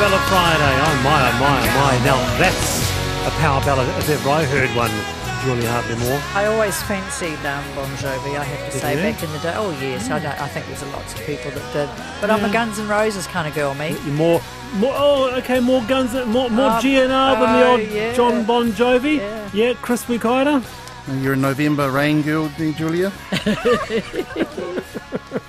Ballad Friday. Oh my, oh my, oh my. Now that's a power ballad if ever I heard one. Julia Hartley Moore. I always fancied um, Bon Jovi, I have to Did say, you? back in the day. Oh, yes, I, don't, I think there's lots of people that did. But I'm a Guns N' Roses kind of girl, me. You're more, more. Oh, okay. More guns, more, more Um, GNR than the old yeah. John Bon Jovi. Yeah. yeah Chris Wikaira. You're a November rain girl, there, Julia.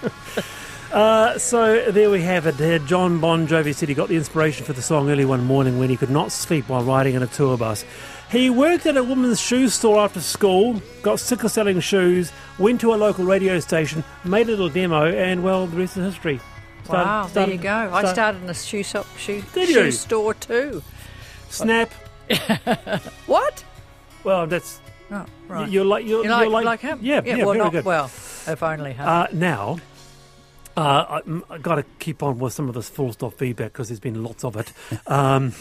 Uh, so there we have it. Uh, John Bon Jovi said he got the inspiration for the song early one morning when he could not sleep while riding in a tour bus. He worked at a woman's shoe store after school, got sick of selling shoes, went to a local radio station, made a little demo, and well, the rest is history. Started- wow, started- there you go. I started in a shoe, shop, shoe, shoe store too. Snap. What? Well, that's Oh, right. you're like you're, You like, you're like him? Yeah, yeah, well, very not good. well. If only, huh? Uh, now, uh, I, got to keep on with some of this full stop feedback because there's been lots of it. Um,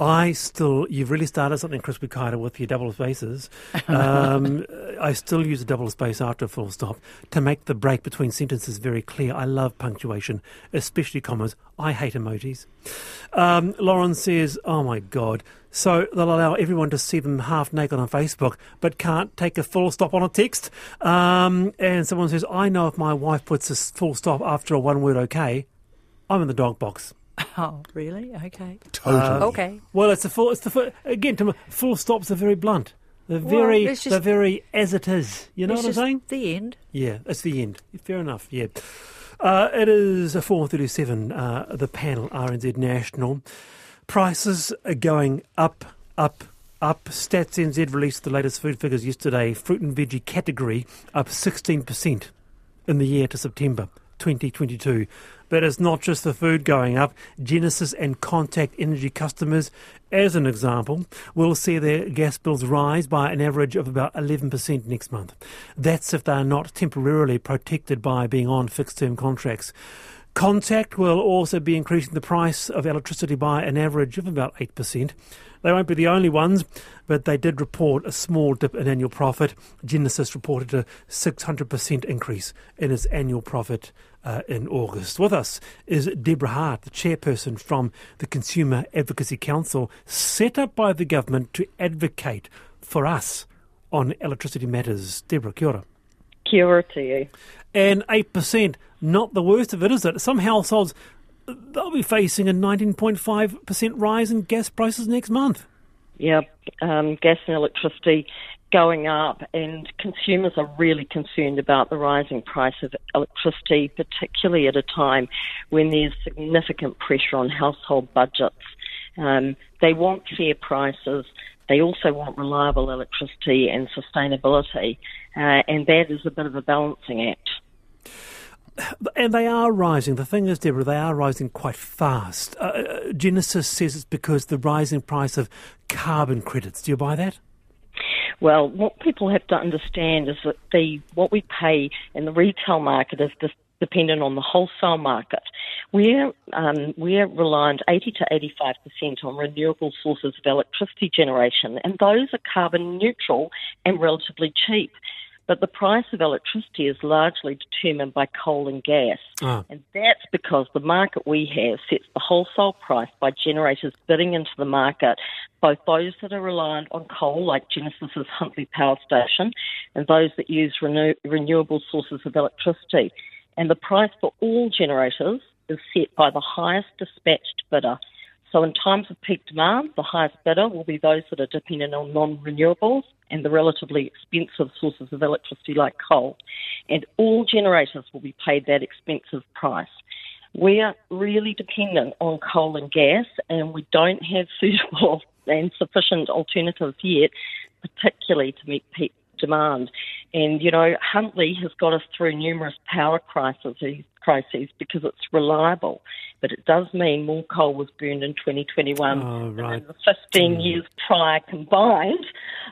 I still, you've really started something, Chris Wikaira, with your double spaces. Um, I still use a double space after a full stop to make the break between sentences very clear. I love punctuation, especially commas. I hate emojis. Um, Lauren says, "Oh my God." So they'll allow everyone to see them half naked on Facebook, but can't take a full stop on a text. Um, and someone says, "I know if my wife puts a full stop after a one-word okay, I'm in the dog box." oh, really? Okay. Totally. Okay. Well, it's the full. It's the full, again. To me, full stops are very blunt. They're Well, very. it's just- they're very as it is. You know It's what I'm just saying? The end. Yeah, it's the end. Fair enough. Yeah. Uh, it is a 437. Uh, the panel RNZ National prices are going up, up, up. Stats NZ released the latest food figures yesterday. Fruit and veggie category up 16% in the year to September 2022. But it's not just the food going up. Genesis and Contact Energy customers, as an example, will see their gas bills rise by an average of about 11% next month. That's if they are not temporarily protected by being on fixed term contracts. Contact will also be increasing the price of electricity by an average of about 8%. They won't be the only ones, but they did report a small dip in annual profit. Genesis reported a 600% increase in its annual profit uh, in August. With us is Deborah Hart, the chairperson from the Consumer Advocacy Council, set up by the government to advocate for us on electricity matters. Deborah, kia ora. Kia ora to you. And 8%, not the worst of it, is it? Some households, they'll be facing a 19.5% rise in gas prices next month. Yeah, um, gas and electricity going up, and consumers are really concerned about the rising price of electricity, particularly at a time when there's significant pressure on household budgets. Um, they want fair prices. They also want reliable electricity and sustainability, uh, and that is a bit of a balancing act. And they are rising. The thing is, Deborah, they are rising quite fast. Uh, Uh, Genesis says it's because the rising price of carbon credits. Do you buy that? Well, what people have to understand is that the what we pay in the retail market is dependent on the wholesale market. We're um, we're reliant 80 to 85 percent on renewable sources of electricity generation, and those are carbon neutral and relatively cheap. But the price of electricity is largely determined by coal and gas. Ah. And that's because the market we have sets the wholesale price by generators bidding into the market, both those that are reliant on coal, like Genesis's Huntly Power Station, and those that use renew- renewable sources of electricity. And the price for all generators is set by the highest dispatched bidder. So in times of peak demand, the highest bidder will be those that are dependent on non-renewables and the relatively expensive sources of electricity like coal. And all generators will be paid that expensive price. We're really dependent on coal and gas and we don't have suitable and sufficient alternatives yet, particularly to meet peak demand. And, you know, Huntly has got us through numerous power crises, crises because it's reliable. But it does mean more coal was burned in 2021 Oh, than right. in the 15 years prior combined.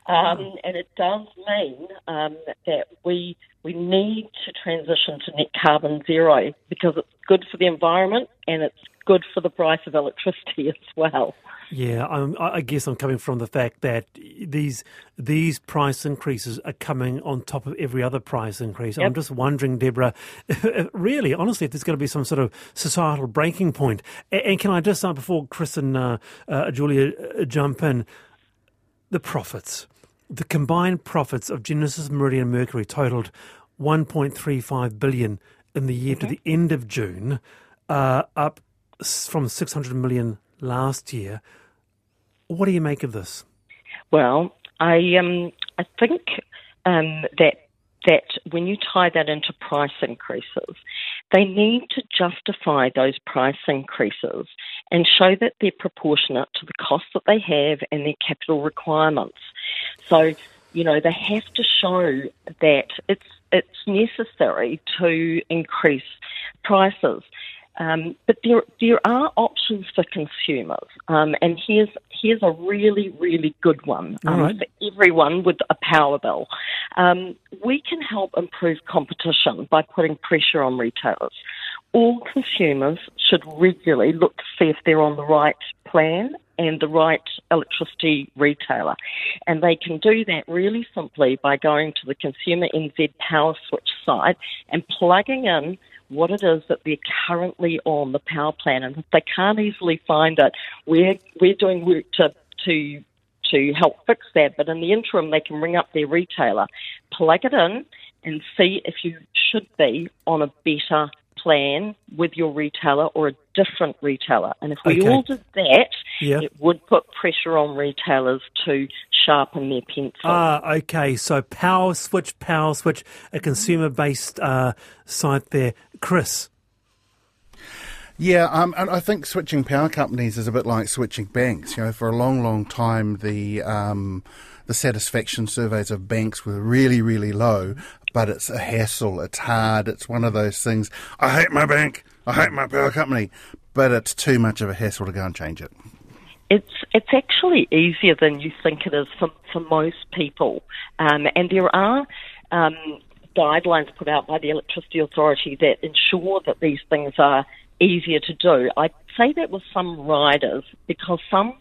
Um, and it does mean um, that we we need to transition to net carbon zero because it's good for the environment and it's good for the price of electricity as well. Yeah, I'm, I guess I'm coming from the fact that these these price increases are coming on top of every other price increase. Yep. I'm just wondering, Deborah, really, honestly, if there's going to be some sort of societal breaking point. And, can I just, uh, before Chris and uh, uh, Julia uh, jump in, the profits, the combined profits of Genesis, Meridian, Mercury totaled 1.35 billion in the year to the end of June, uh, up from 600 million last year. What do you make of this? Well, I um I think um that that when you tie that into price increases, they need to justify those price increases and show that they're proportionate to the costs that they have and their capital requirements. So, you know, they have to show that it's it's necessary to increase prices. Um, but there, there are options for consumers, um, and here's here's a really, really good one um, right. for everyone with a power bill. Um, we can help improve competition by putting pressure on retailers. All consumers should regularly look to see if they're on the right plan and the right electricity retailer. And they can do that really simply by going to the Consumer NZ Power Switch site and plugging in what it is that they're currently on the power plan. And if they can't easily find it, we're, we're doing work to, to, to help fix that. But in the interim, they can ring up their retailer, plug it in, and see if you should be on a better plan with your retailer or a different retailer. And if we Okay. all did that, Yeah. it would put pressure on retailers to sharpen their pencil. Ah, okay. So Power Switch, Power Switch, a consumer based uh, site there. Chris. Yeah, um, and I think switching power companies is a bit like switching banks. You know, for a long, long time, the um, the satisfaction surveys of banks were really, really low. But it's a hassle. It's hard. It's one of those things. I hate my bank. I hate my power company. But it's too much of a hassle to go and change it. It's it's actually easier than you think it is for, for most people, um, and there are um, guidelines put out by the Electricity Authority that ensure that these things are easier to do. I say that with some riders because some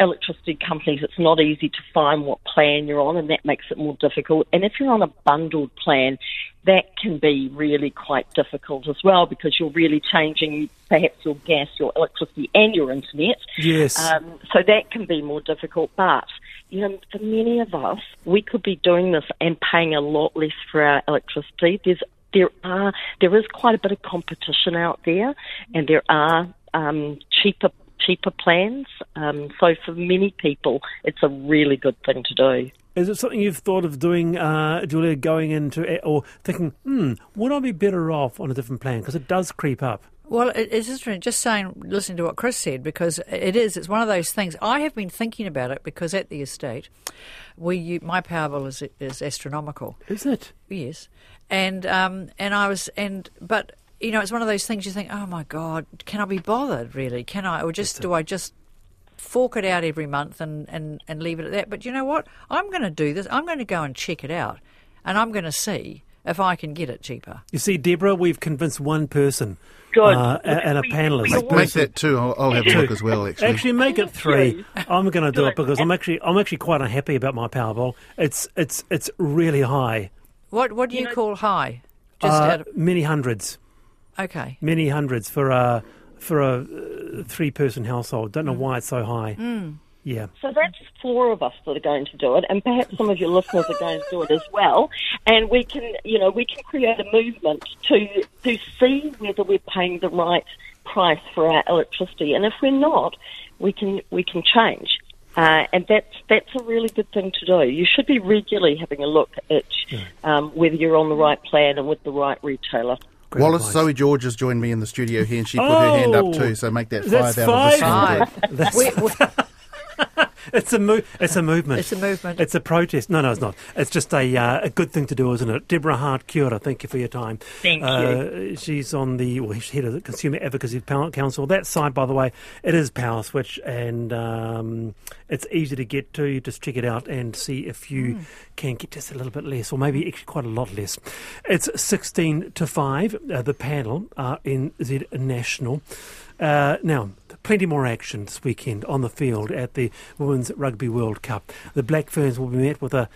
electricity companies it's not easy to find what plan you're on and that makes it more difficult and if you're on a bundled plan that can be really quite difficult as well because you're really changing perhaps your gas your electricity and your internet Yes. um, so that can be more difficult. But you know, for many of us, we could be doing this and paying a lot less for our electricity. There's there are there is quite a bit of competition out there, and there are um, cheaper cheaper plans. Um, so for many people, it's a really good thing to do. Is it something you've thought of doing, uh, Julia, going into it or thinking, hmm, would I be better off on a different plan? Because it does creep up. Well, it's interesting. Just saying, listening to what Chris said, because it is. It's one of those things. I have been thinking about it because at the estate, we u- my power bill is is astronomical. Is it? Yes, and um, and I was and but you know it's one of those things you think, oh my god, can I be bothered really? Can I or just do I just fork it out every month and, and, and leave it at that? But you know what? I'm going to do this. I'm going to go and check it out, and I'm going to see if I can get it cheaper. You see, Deborah, we've convinced one person uh, and a panelist. we all- Make that two. I'll, I'll have a look as well. Actually, Actually, make it three. I'm going to do it because I'm actually I'm actually quite unhappy about my Powerball. It's it's it's really high, What what do you, know- call high? Just uh, out of, many hundreds, okay. many hundreds for a for a uh, three person household. Don't know why it's so high. Yeah. So that's four of us that are going to do it, and perhaps some of your listeners are going to do it as well. And we can, you know, we can create a movement to to see whether we're paying the right price for our electricity, and if we're not, we can we can change. Uh, and that's that's a really good thing to do. You should be regularly having a look at um, whether you're on the right plan and with the right retailer. Great Wallace advice. Zoe George has joined me in the studio here, and she put her hand up Oh, too. So make that five out of five. this. one. Five. That's- We- we- It's a mo- It's a movement. It's a movement. It's a protest. No, no, it's not. It's just a uh, a good thing to do, isn't it? Deborah Hart Cura, thank you for your time. Thank uh, She's on the well, she's head of the Consumer Advocacy Council. That side, by the way, it is Power Switch, and um, it's easy to get to. You just check it out and see if you Hmm. can get just a little bit less, or maybe actually quite a lot less. It's sixteen to five. Uh, the panel are in Z National. Uh, now, plenty more action this weekend on the field at the Women's Rugby World Cup. The Black Ferns will be met with a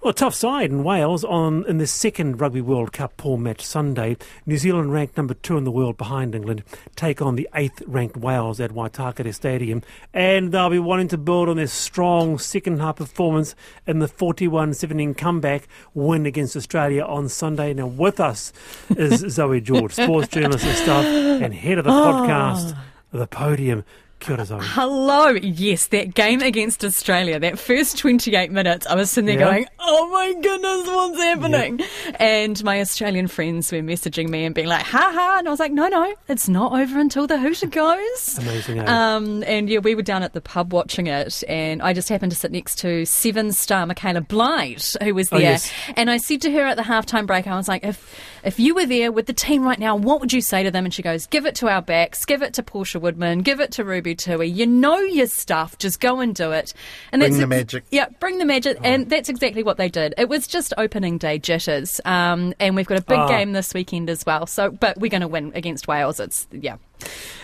well, a tough side in Wales on in the second Rugby World Cup pool match Sunday. New Zealand, ranked number two in the world behind England, take on the eighth ranked Wales at Waitakere Stadium, and they'll be wanting to build on their strong second half performance in the 41-17 comeback win against Australia on Sunday. Now, with us is Zoe George, sports journalist and Stuff, and head of the ah. podcast, The Podium. Kia ora, Zoe. Hello. Yes, that game against Australia, that first 28 minutes, I was sitting there Yeah. going, oh my goodness, what's happening? And my Australian friends were messaging me and being like, ha ha. And I was like, no, no, it's not over until the hooter goes. Amazing, eh? Um, and yeah, we were down at the pub watching it, and I just happened to sit next to seven star Michaela Blyde, who was Oh, there. yes. And I said to her at the halftime break, I was like, if if you were there with the team right now, what would you say to them? And she goes, give it to our backs, give it to Portia Woodman, give it to Ruby Tui. You know your stuff, just go and do it. And Bring that's the magic. Yeah, bring the magic, and that's exactly what they did. It was just opening day jitters, um, and we've got a big Ah. game this weekend as well. So, but we're going to win against Wales. It's yeah.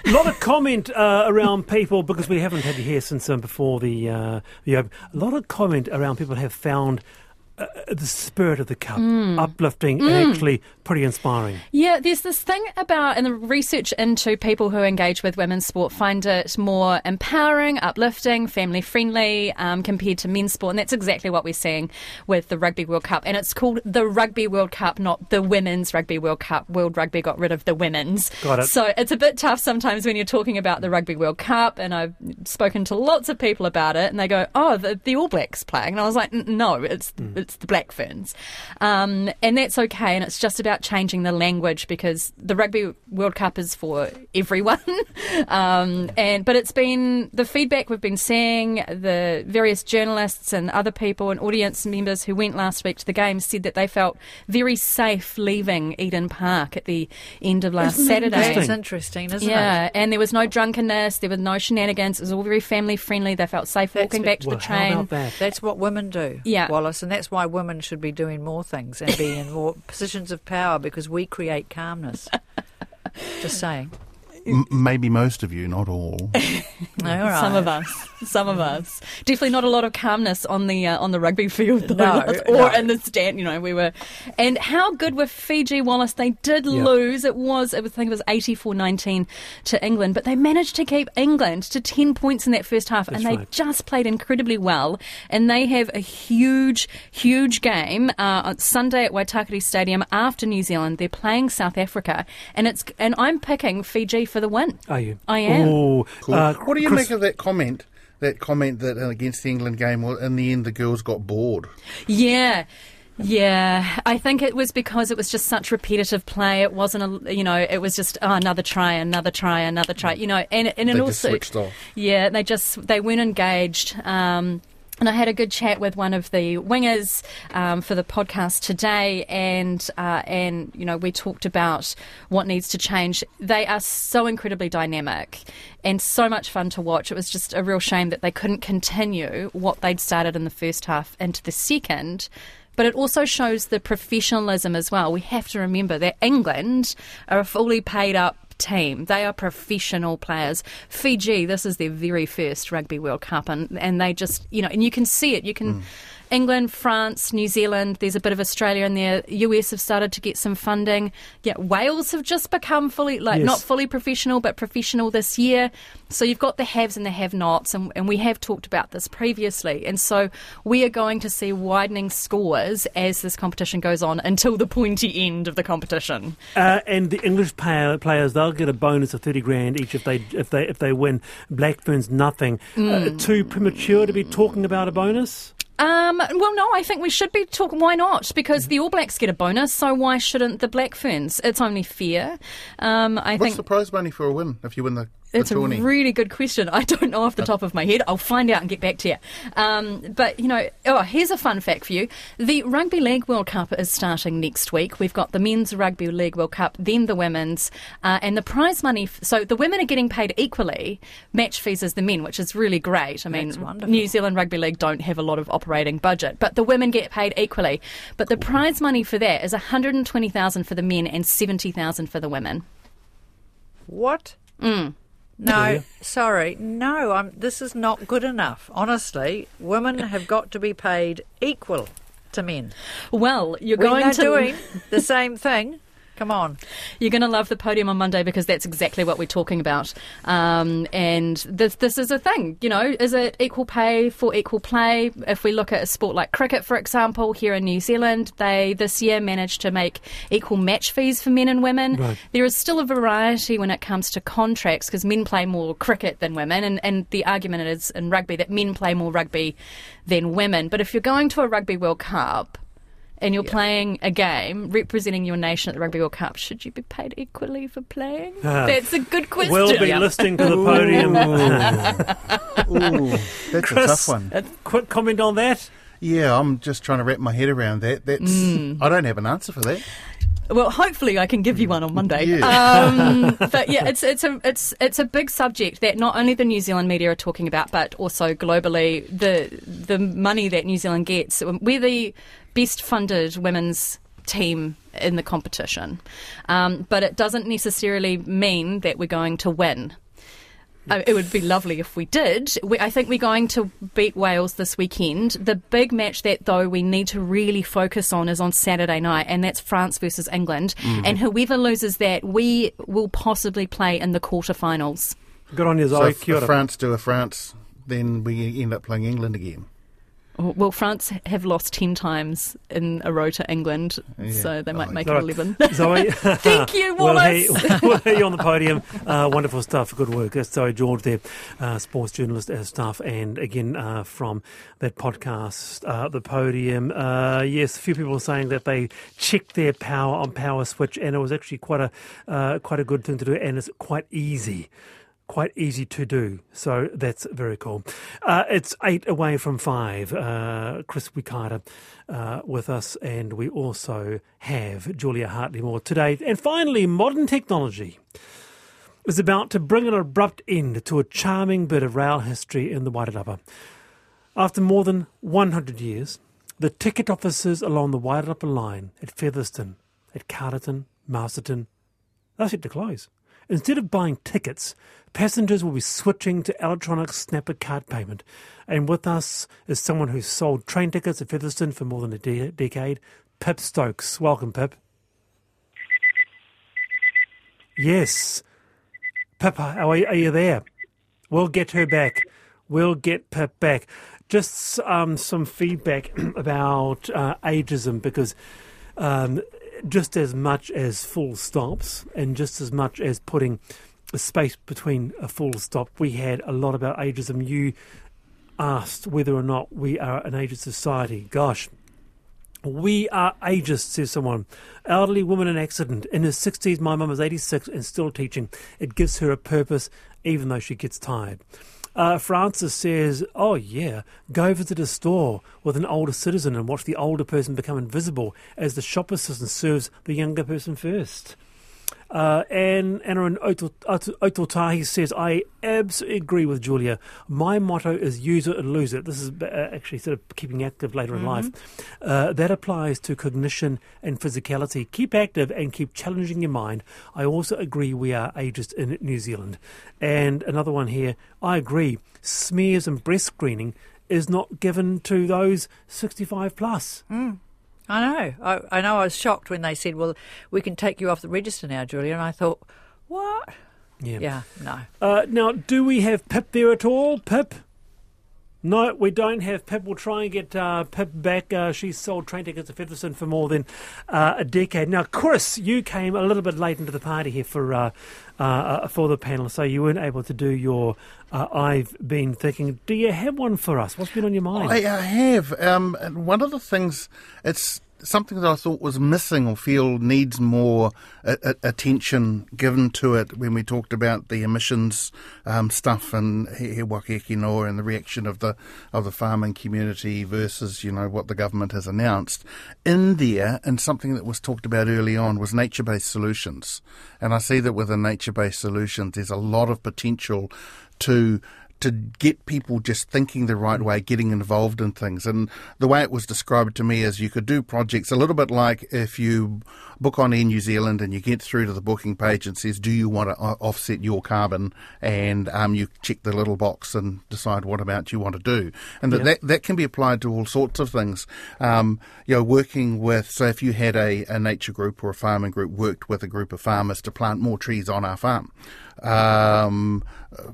A lot of comment uh, around people because we haven't had you here since um, before the uh, the Open. A lot of comment around people have found uh, the spirit of the cup uplifting and actually pretty inspiring. Yeah, there's this thing about, and the research into people who engage with women's sport find it more empowering, uplifting, family friendly um, compared to men's sport. And that's exactly what we're seeing with the Rugby World Cup. And it's called the Rugby World Cup, not the Women's Rugby World Cup. World Rugby got rid of the women's. Got it. So it's a bit tough sometimes when you're talking about the Rugby World Cup. And I've spoken to lots of people about it, and they go, oh, the, the All Blacks playing. And I was like, no, it's, it's the Black Ferns. Um, and that's okay. And it's just about changing the language because the Rugby World Cup is for everyone. um, and But it's been the feedback we've been seeing, the various journalists and other people and audience members who went last week to the game said that they felt very safe leaving Eden Park at the end of last Isn't Saturday. That's interesting, isn't Yeah, it? and there was no drunkenness, there was no shenanigans. It was all very family friendly. They felt safe That's walking back to Well, the train. that? That's what women do, Yeah. Wallace, and that's why women should be doing more things and be in more positions of power because we create calmness. Just saying. M- maybe most of you, not all. All right. Some of us, some of us. Definitely not a lot of calmness on the uh, on the rugby field, though, No, or no. in the stand. You know, we were. And how good were Fiji, Wallace? They did Yeah. lose. It was, I think, it was 84-19 to England, but they managed to keep England to ten points in that first half, That's and they right. just played incredibly well. And they have a huge, huge game uh, on Sunday at Waitakere Stadium after New Zealand. They're playing South Africa, and it's and I'm picking Fiji for the win. Are you? I am. Oh, Cool. uh, what do you Chris- make of that comment? That comment that uh, against the England game, well, in the end, the girls got bored. Yeah. Yeah, I think it was because it was just such repetitive play. It wasn't a, you know, it was just oh, another try, another try, another try. You know, and and it They just also switched off. yeah, they just they weren't engaged. Um, and I had a good chat with one of the wingers um, for the podcast today, and uh, and you know we talked about what needs to change. They are so incredibly dynamic and so much fun to watch. It was just a real shame that they couldn't continue what they'd started in the first half into the second. But it also shows the professionalism as well. We have to remember that England are a fully paid up team. They are professional players. Fiji, this is their very first Rugby World Cup, and, and they just, you know, and you can see it. You can. Mm. England, France, New Zealand, there's a bit of Australia in there. US have started to get some funding. Yeah, Wales have just become fully, like, Yes. not fully professional, but professional this year. So you've got the haves and the have nots, and, and we have talked about this previously. And so we are going to see widening scores as this competition goes on until the pointy end of the competition. Uh, and the English player, players, they'll get a bonus of thirty grand each if they if they if they win. Black Ferns nothing. Uh, too premature to be talking about a bonus. Um, well, no, I think we should be talking. Why not? Because the All Blacks get a bonus, so why shouldn't the Black Ferns? It's only fair. Um, I What's think the prize money for a win if you win the That's a really good question. I don't know off the top of my head. I'll find out and get back to you. Um, but, you know, oh, here's a fun fact for you. The Rugby League World Cup is starting next week. We've got the Men's Rugby League World Cup, then the Women's, uh, and the prize money. F- so the women are getting paid equally, match fees as the men, which is really great. I mean, New Zealand Rugby League don't have a lot of operating budget, but the women get paid equally. But the prize money for that is 120,000 for the men and 70,000 for the women. What? Mm. No, sorry, no. I'm, this is not good enough. Honestly, women have got to be paid equal to men. Well, you're When going to doing the same thing. Come on. You're going to love the podium on Monday because that's exactly what we're talking about. Um, and this this is a thing, you know, is it equal pay for equal play? If we look at a sport like cricket, for example, here in New Zealand, they this year managed to make equal match fees for men and women. Right. There is still a variety when it comes to contracts because men play more cricket than women, and, and the argument is in rugby that men play more rugby than women. But if you're going to a Rugby World Cup, and you're playing a game representing your nation at the Rugby World Cup, should you be paid equally for playing? Ah. That's a good question. We'll be listening to the podium. Ooh, that's Chris, a tough one. a quick comment on that. Yeah, I'm just trying to wrap my head around that. That's Mm. I don't have an answer for that. Well, hopefully, I can give you one on Monday. Yeah. Um, but yeah, it's it's a it's it's a big subject that not only the New Zealand media are talking about, but also globally. The the money that New Zealand gets, we're the best funded women's team in the competition, um, but it doesn't necessarily mean that we're going to win. Uh, it would be lovely if we did. We, I think we're going to beat Wales this weekend. The big match that, though, we need to really focus on is on Saturday night, and that's France versus England. And whoever loses that, we will possibly play in the quarterfinals. Good on you, So if, if. France do a France, then we end up playing England again. Well, France have lost 10 times in a row to England, Yeah. so they might Oh, make it 11. Zoe. Thank you, Wallace. we'll hear you on the podium. Uh, wonderful stuff. Good work. That's Zoe George there, uh, sports journalist as Stuff. And again, uh, from that podcast, uh, The Podium. Uh, yes, a few people were saying that they checked their power on Power Switch, and it was actually quite a, uh, quite a good thing to do, and it's quite easy quite easy to do. So that's very cool. Uh, it's eight away from five. Uh, Chris Wikaira uh, with us, and we also have Julia Hartley Moore today. And finally, modern technology is about to bring an abrupt end to a charming bit of rail history in the Wairarapa. After more than 100 years, the ticket offices along the Wairarapa line at Featherston, at Carterton, Masterton, are set to close. Instead of buying tickets, passengers will be switching to electronic snapper card payment. And with us is someone who's sold train tickets at Featherston for more than a de- decade, Pip Stokes. Welcome, Pip. Yes. Pip, are, are you there? We'll get her back. We'll get Pip back. Just um, some feedback about uh, ageism because um, just as much as full stops and just as much as putting a space between a full stop, we had a lot about ageism. You asked whether or not we are an ageist society. Gosh, we are ageist, says someone. Elderly woman in accident. In her 60s, my mum is 86 and still teaching. It gives her a purpose, even though she gets tired. Uh, Francis says, Oh, yeah, go visit a store with an older citizen and watch the older person become invisible as the shop assistant serves the younger person first. Uh, and Anna in Oto- Oto- Otautahi says, I absolutely agree with Julia. My motto is use it and lose it. This is uh, actually sort of keeping active later in life. Uh, that applies to cognition and physicality. Keep active and keep challenging your mind. I also agree we are ageist in New Zealand. And another one here, I agree. Smears and breast screening is not given to those 65 plus. I know. I, I know. I was shocked when they said, "Well, we can take you off the register now, Julia." And I thought, "What?" Yeah. No. Uh, now, do we have Pip there at all? Pip? No, we don't have Pip. We'll try and get uh, Pip back. Uh, she's sold train tickets to Featherston for more than uh, a decade. Now, Chris, you came a little bit late into the party here for uh, uh, for the panel, so you weren't able to do your uh, I've been thinking. Do you have one for us? What's been on your mind? I, I have. Um, one of the things, it's something that I thought was missing or feel needs more a, a, attention given to it when we talked about the emissions um, stuff and He Waka Noa and the reaction of the of the farming community versus you know what the government has announced. In there, and something that was talked about early on was nature based solutions, and I see that with the nature based solutions, there's a lot of potential to to get people just thinking the right way, getting involved in things. And the way it was described to me is you could do projects a little bit like if you book on Air New Zealand and you get through to the booking page and says, "Do you want to offset your carbon?" and um, you check the little box and decide what amount you want to do, and that, that that can be applied to all sorts of things. Um, you know, working with so if you had a, a nature group or a farming group worked with a group of farmers to plant more trees on our farm um,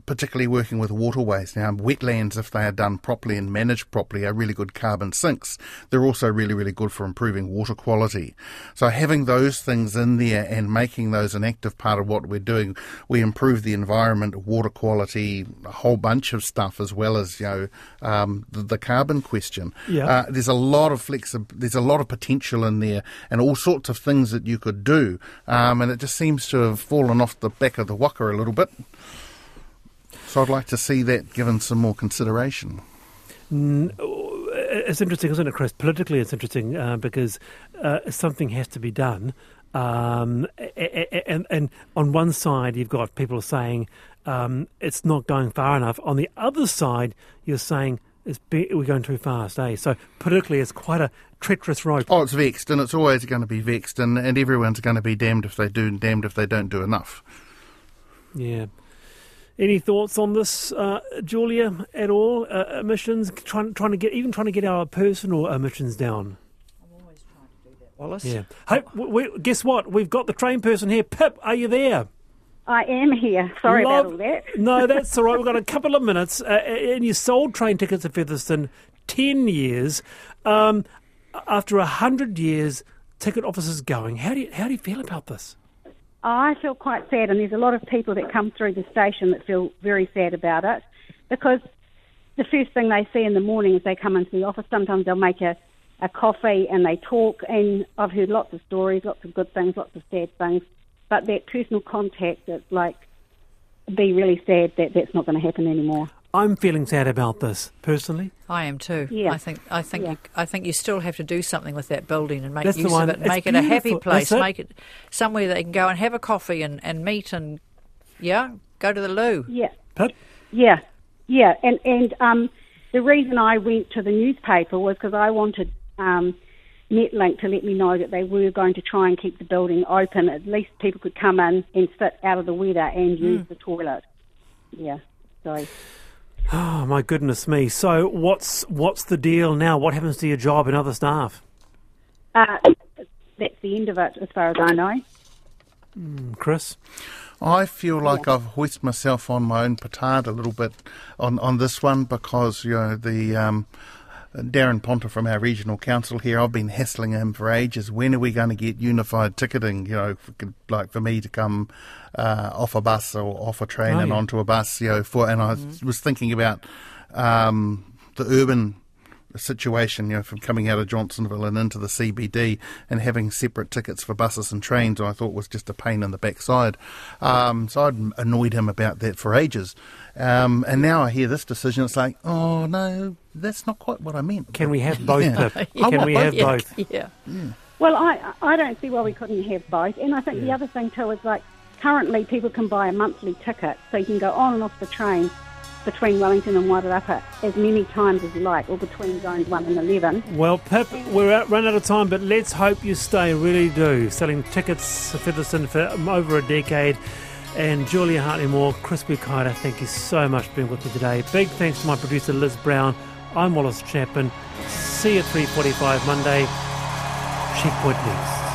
particularly working with waterways. Now, wetlands, if they are done properly and managed properly, are really good carbon sinks. They're also really, really good for improving water quality. So, having those things in there and making those an active part of what we're doing, we improve the environment, water quality, a whole bunch of stuff, as well as you know um, the, the, carbon question. Yeah. Uh, there's a lot of flexi- There's a lot of potential in there, and all sorts of things that you could do. Um, and it just seems to have fallen off the back of the waka a little bit. So I'd like to see that given some more consideration. It's interesting, isn't it, Chris? Politically, it's interesting uh, because uh, something has to be done. Um, and, and, on one side, you've got people saying um, it's not going far enough. On the other side, you're saying be, we're going too fast, eh? So politically, it's quite a treacherous rope. Oh, it's vexed, and it's always going to be vexed, and, and everyone's going to be damned if they do and damned if they don't do enough. Yeah. Any thoughts on this, uh, Julia, at all? Uh, emissions, trying, trying to get, even trying to get our personal emissions down. I'm always trying to do that, Wallace. Yeah. Hey, we, guess what? We've got the train person here. Pip, are you there? I am here. Sorry Love, about all that. no, that's all right. We've got a couple of minutes. Uh, and you sold train tickets at Featherston 10 years. Um, after 100 years, ticket offices going. How do you, how do you feel about this? I feel quite sad, and there's a lot of people that come through the station that feel very sad about it because the first thing they see in the morning as they come into the office, sometimes they'll make a, a coffee and they talk, and I've heard lots of stories, lots of good things, lots of sad things, but that personal contact, it's like, be really sad that that's not going to happen anymore. I'm feeling sad about this personally. I am too. Yeah. I think I think yeah. you, I think you still have to do something with that building and make That's use of it. It's make it a happy place. It. Make it somewhere they can go and have a coffee and, and meet and yeah, go to the loo. Yeah. Pip? Yeah. Yeah. And and um, the reason I went to the newspaper was because I wanted um, Metlink to let me know that they were going to try and keep the building open. At least people could come in and sit out of the weather and use mm. the toilet. Yeah. So. Oh my goodness me! So what's what's the deal now? What happens to your job and other staff? Uh, that's the end of it, as far as I know. Mm, Chris, I feel like yeah. I've hoisted myself on my own petard a little bit on on this one because you know the. Um, Daran Ponter from our regional council here. I've been hassling him for ages. When are we going to get unified ticketing? You know, for, like for me to come uh, off a bus or off a train oh, and yeah. onto a bus. You know, for and I mm-hmm. was thinking about um, the urban situation, you know, from coming out of Johnsonville and into the CBD and having separate tickets for buses and trains, I thought was just a pain in the backside. Um, so I'd annoyed him about that for ages. Um, and now I hear this decision, it's like, oh no, that's not quite what I meant. Can we have both? yeah. Can we have yeah. both? Yeah. yeah. Well, I I don't see why we couldn't have both. And I think the other thing too is like currently people can buy a monthly ticket, so you can go on and off the train between Wellington and Wairarapa as many times as you like, or between zones 1 and 11. Well, Pip, we're out, run out of time, but let's hope you stay, really do. Selling tickets for Featherston for over a decade. And Julia Hartley Moore, Chris Wikaira, thank you so much for being with me today. Big thanks to my producer Liz Brown. I'm Wallace Chapman. See you at 3.45 Monday. Checkpoint News.